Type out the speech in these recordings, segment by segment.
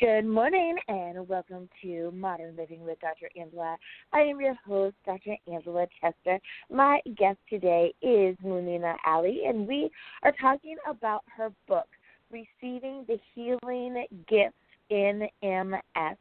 Good morning and welcome to Modern Living with Dr. Angela. I am your host, Dr. Angela Chester. My guest today is Mounina Aly, and we are talking about her book, Receiving the Healing Gifts in MS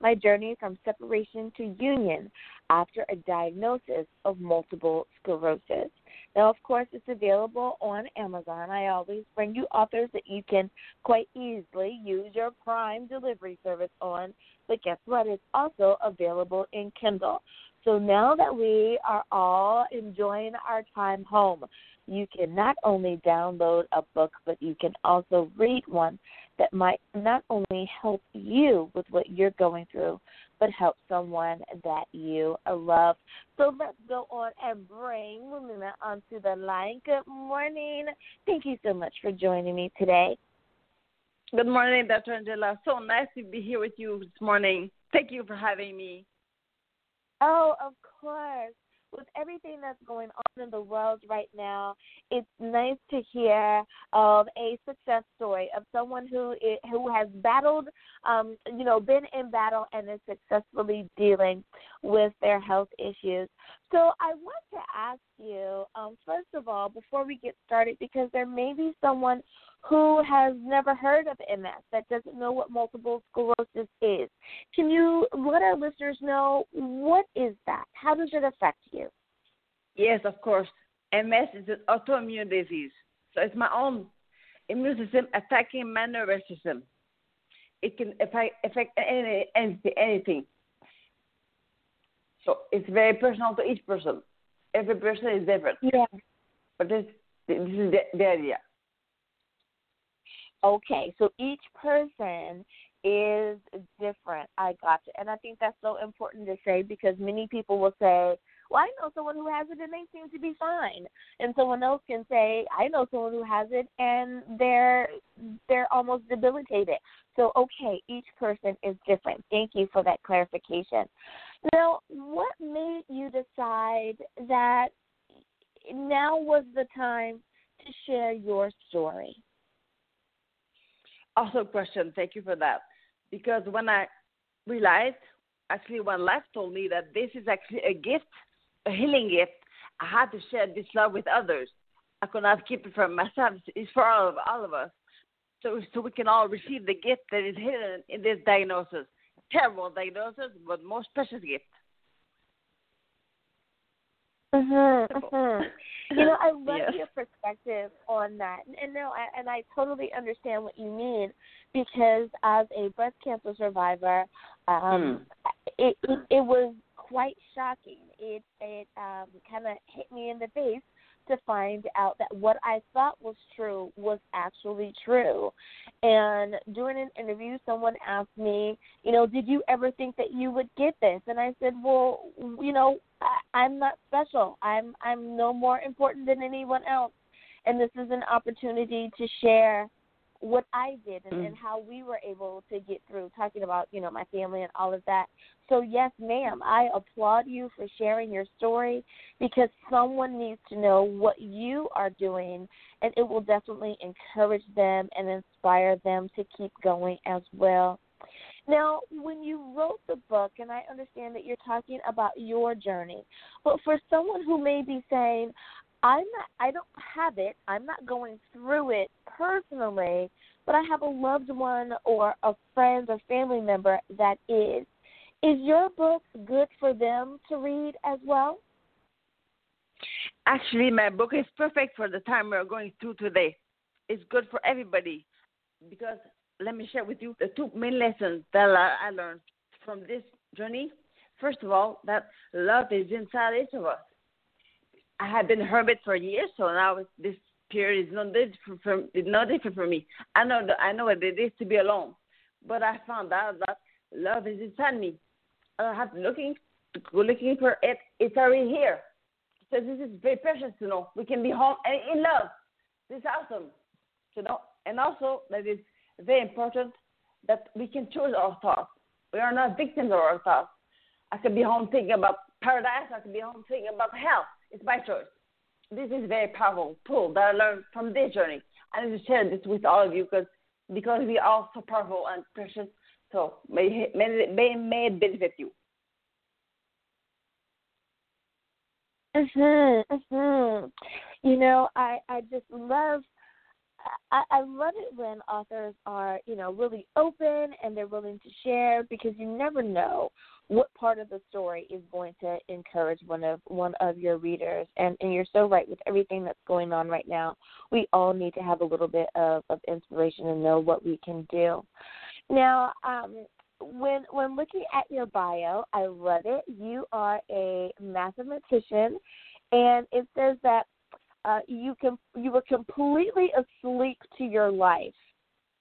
My Journey from Separation to Union After a Diagnosis of Multiple Sclerosis. Now, of course, it's available on Amazon. I always bring you authors that you can quite easily use your Prime delivery service on. But guess what? It's also available in Kindle. So now that we are all enjoying our time home, you can not only download a book, but you can also read one that might not only help you with what you're going through, but help someone that you love. So let's go on and bring Mounina onto the line. Good morning. Thank you so much for joining me today. Good morning, Dr. Angela. So nice to be here with you this morning. Thank you for having me. Oh, of course with everything that's going on in the world right now, it's nice to hear of a success story of someone who is, who has battled, um, you know, been in battle and is successfully dealing with their health issues. So I want to ask you, um, first of all, before we get started, because there may be someone who has never heard of MS, that doesn't know what multiple sclerosis is. Can you let our listeners know what is that? How does it affect you? Yes, of course. MS is an autoimmune disease. So it's my own immune system attacking my nervous system. It can affect, affect any, anything, anything. So it's very personal to each person. Every person is different. Yeah. But this, this is the, the idea. Okay, so each person is different. I got you. And I think that's so important to say because many people will say, well, I know someone who has it and they seem to be fine. And someone else can say, I know someone who has it and they're they're almost debilitated. So okay, each person is different. Thank you for that clarification. Now, what made you decide that now was the time to share your story? Awesome question. Thank you for that. Because when I realized, actually, when life told me that this is actually a gift, a healing gift, I had to share this love with others. I could not keep it for myself. It's for all of all of us. So so we can all receive the gift that is hidden in this diagnosis. Terrible diagnosis, but most precious gift. Mhm. mhm. You know, I love yes. your perspective on that, and, and no, I, and I totally understand what you mean because as a breast cancer survivor, um, mm. it, it it was quite shocking. It it um, kind of hit me in the face to find out that what I thought was true was actually true. And during an interview, someone asked me, you know, did you ever think that you would get this? And I said, well, you know, I, I'm not special. I'm I'm no more important than anyone else. And this is an opportunity to share what I did and, mm. and how we were able to get through talking about, you know, my family and all of that. So yes, ma'am, I applaud you for sharing your story because someone needs to know what you are doing and it will definitely encourage them and inspire them to keep going as well. Now, when you wrote the book, and I understand that you're talking about your journey, but for someone who may be saying, I'm not I don't have it. I'm not going through it personally, but I have a loved one or a friend or family member that is. Is your book good for them to read as well? Actually, my book is perfect for the time we're going through today. It's good for everybody because let me share with you the two main lessons that I learned from this journey. First of all, that love is inside each of us. I have been hermit for years, so now this period is not different different for me. I know that I know what it is to be alone, but I found out that love is inside me. I don't have to looking looking for it. It's already here. So this is very precious to know. We can be home and in love. This is awesome to know, and also that it's very important that we can choose our thoughts. We are not victims of our thoughts. I could be home thinking about paradise. I could be home thinking about hell. It's my choice. This is very powerful tool that I learned from this journey. I need to share this with all of you because because we are so powerful and precious So may may may, may benefit you. Mhm, mhm. You know, I I just love I, I love it when authors are, you know, really open and they're willing to share because you never know what part of the story is going to encourage one of one of your readers. And and you're so right with everything that's going on right now. We all need to have a little bit of, of inspiration and know what we can do. Now, um, when when looking at your bio, I love it. You are a mathematician, and it says that uh, you can you were completely asleep to your life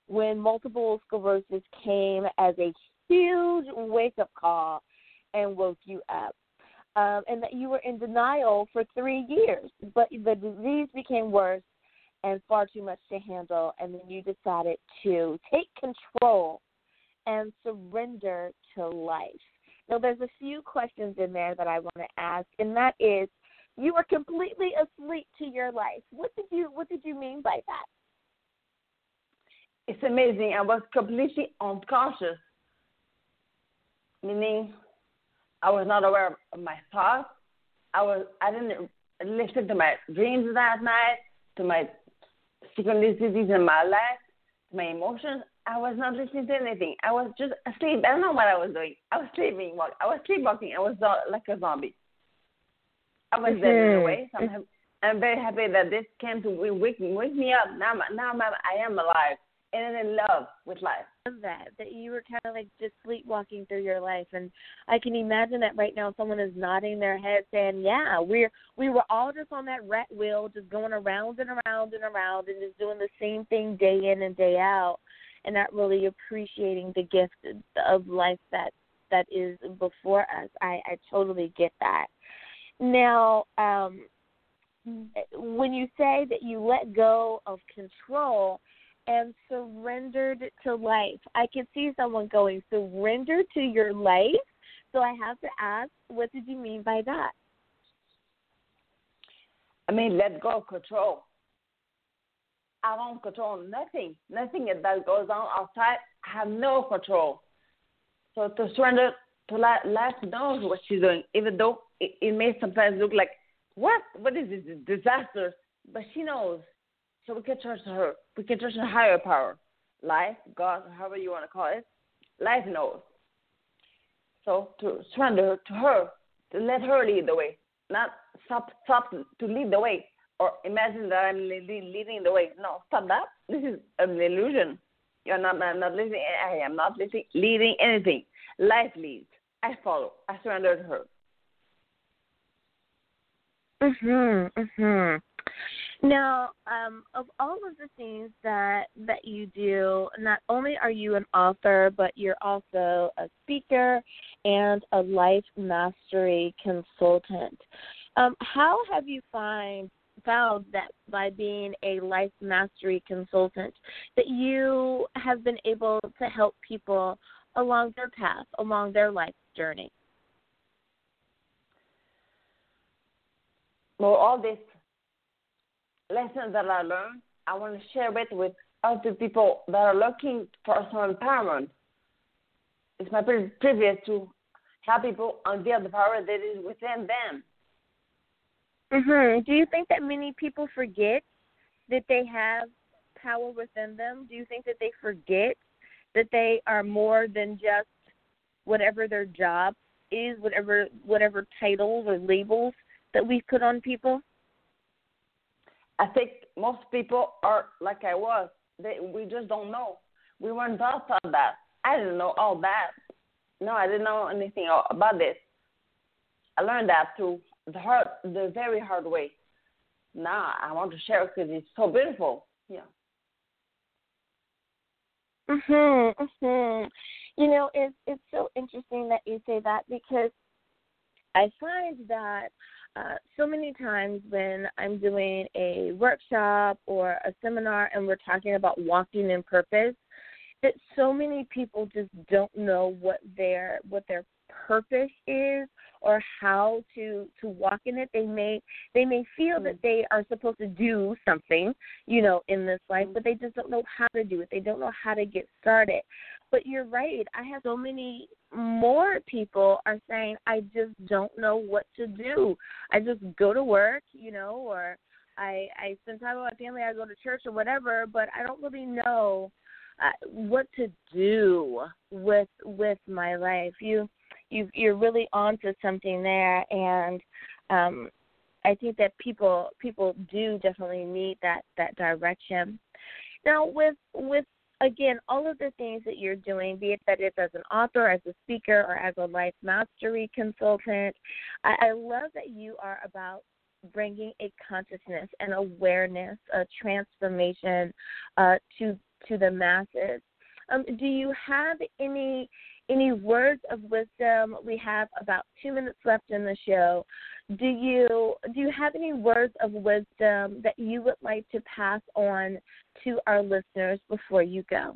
when multiple sclerosis came as a huge wake up call and woke you up. Um, and that you were in denial for three years, but the disease became worse and far too much to handle, and then you decided to take control and surrender to life. Now, there's a few questions in there that I want to ask, and that is, you were completely asleep to your life. What did you What did you mean by that? It's amazing. I was completely unconscious, meaning I was not aware of my thoughts. I was I didn't listen to my dreams that night, to my synchronicities in my life, to my emotions. I was not listening to anything. I was just asleep. I don't know what I was doing. I was sleeping. I was sleepwalking. I was like a zombie. I was mm-hmm. there in a way. So I'm, I'm very happy that this came to wake, wake me up. Now, now I'm, I am alive and in love with life. That that you were kind of like just sleepwalking through your life, and I can imagine that right now someone is nodding their head, saying, "Yeah, we're we were all just on that rat wheel, just going around and around and around, and just doing the same thing day in and day out." and not really appreciating the gift of life that that is before us. I, I totally get that. Now, um, when you say that you let go of control and surrendered to life, I can see someone going, surrender to your life. So I have to ask, what did you mean by that? I mean, let go of control. I don't control nothing. Nothing that goes on outside, I have no control. So to surrender to life, life knows what she's doing, even though it, it may sometimes look like, what? What is this disaster? But she knows. So we can trust her. We can trust her higher power. Life, God, however you want to call it. Life knows. So to surrender to her, to let her lead the way, not stop, stop to lead the way, or imagine that I'm leading the way. No, stop that. This is an illusion. You're not, I'm not leading. I am not leading, leading anything. Life leads. I follow. I surrender to her. Mhm. Mhm. Now, um, of all of the things that that you do, not only are you an author, but you're also a speaker and a life mastery consultant. Um, how have you find found that by being a life mastery consultant that you have been able to help people along their path, along their life journey? Well, all these lessons that I learned, I want to share it with other people that are looking for some empowerment. It's my privilege to help people unveil the power that is within them Mhm. Do you think that many people forget that they have power within them? Do you think that they forget that they are more than just whatever their job is, whatever whatever titles or labels that we put on people? I think most people are like I was. They, we just don't know. We weren't taught that. I didn't know all that. No, I didn't know anything about this. I learned that through the hard, the very hard way. Now I want to share because it's so beautiful. Yeah. Mhm. Mhm. You know, it's it's so interesting that you say that because I find that uh, so many times when I'm doing a workshop or a seminar and we're talking about walking in purpose, that so many people just don't know what their what their purpose is or how to to walk in it they may they may feel that mm-hmm. they are supposed to do something you know in this life but mm-hmm. they just don't know how to do it they don't know how to get started but you're right. I have so many more people are saying I just don't know what to do. I just go to work, you know, or I I spend time with my family. I go to church or whatever, but I don't really know what to do with with my life. You you you're really onto something there, and um, I think that people people do definitely need that that direction. Now with with again all of the things that you're doing, be it that it's as an author, as a speaker, or as a life mastery consultant, I, I love that you are about bringing a consciousness and awareness, a transformation uh, to to the masses. Um, do you have any any words of wisdom? We have about two minutes left in the show. Do you do you have any words of wisdom that you would like to pass on to our listeners before you go?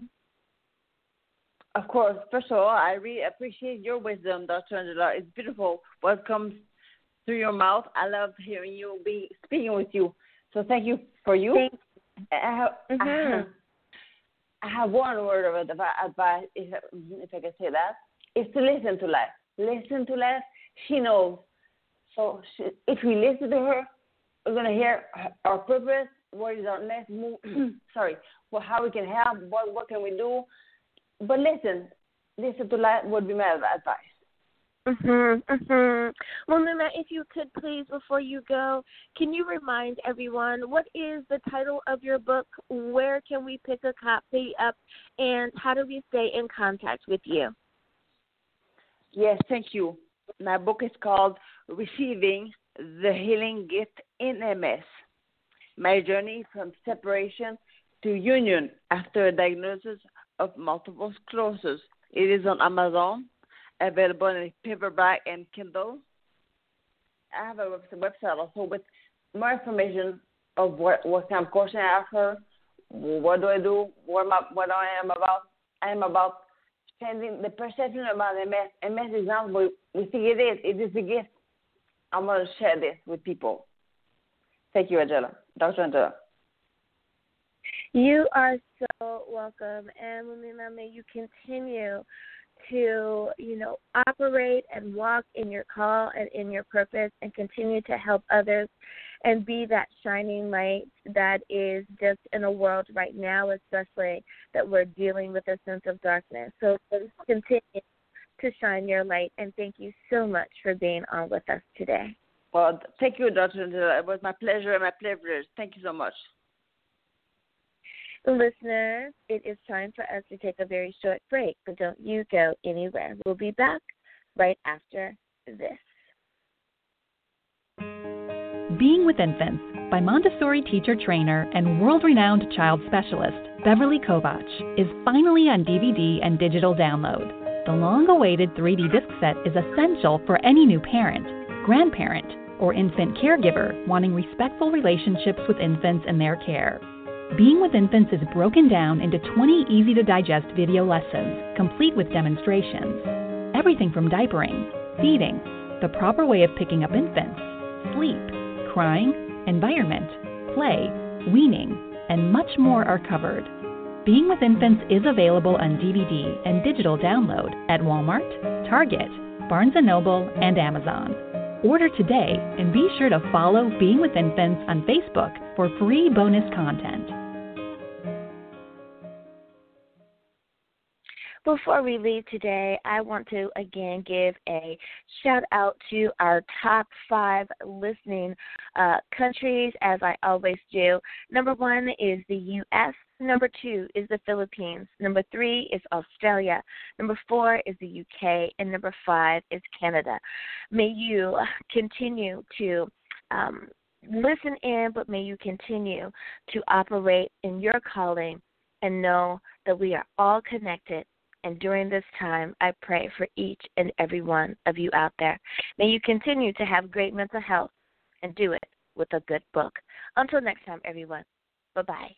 Of course. First of all, I really appreciate your wisdom, Dr. Angela. It's beautiful what comes through your mouth. I love hearing you be speaking with you. So thank you for you. I have, mm-hmm. I have, I have one word of advice, if, I can say that, is to listen to life. Listen to life. She knows. So she, if we listen to her, we're going to hear our purpose, what is our next move, sorry, well, how we can help, what, what can we do. But listen, listen to life would be my advice. Mhm, mhm. Well, Nima, if you could please, before you go, can you remind everyone what is the title of your book? Where can we pick a copy up, and how do we stay in contact with you? Yes, thank you. My book is called Receiving the Healing Gift in MS. My journey from separation to union after a diagnosis of multiple sclerosis. It is on Amazon available in paperback and Kindle. I have a website also with more information of what what kind of coaching I offer, what do I do, what am I, what I am about. I am about changing the perception about MS. MS is not what we think it is. It is a gift. I'm going to share this with people. Thank you, Angela. Dr. Angela. You are so welcome. And may you continue to, you know, operate and walk in your call and in your purpose and continue to help others and be that shining light that is just in a world right now, especially that we're dealing with a sense of darkness. So continue to shine your light and thank you so much for being on with us today. Well, thank you, Dr. It was my pleasure and my privilege. Thank you so much. Listeners, it is time for us to take a very short break, but don't you go anywhere. We'll be back right after this. Being with Infants by Montessori teacher trainer and world renowned child specialist Beverly Kovach is finally on DVD and digital download. The long awaited 3D disc set is essential for any new parent, grandparent, or infant caregiver wanting respectful relationships with infants and their care. Being with Infants is broken down into 20 easy to digest video lessons, complete with demonstrations. Everything from diapering, feeding, the proper way of picking up infants, sleep, crying, environment, play, weaning, and much more are covered. Being with Infants is available on DVD and digital download at Walmart, Target, Barnes & Noble, and Amazon. Order today and be sure to follow Being with Infants on Facebook for free bonus content. Before we leave today, I want to again give a shout out to our top five listening uh, countries, as I always do. Number one is the U.S. Number two is the Philippines. Number three is Australia. Number four is the UK. And number five is Canada. May you continue to um, listen in, but may you continue to operate in your calling and know that we are all connected and during this time, I pray for each and every one of you out there. May you continue to have great mental health and do it with a good book. Until next time, everyone. Bye bye.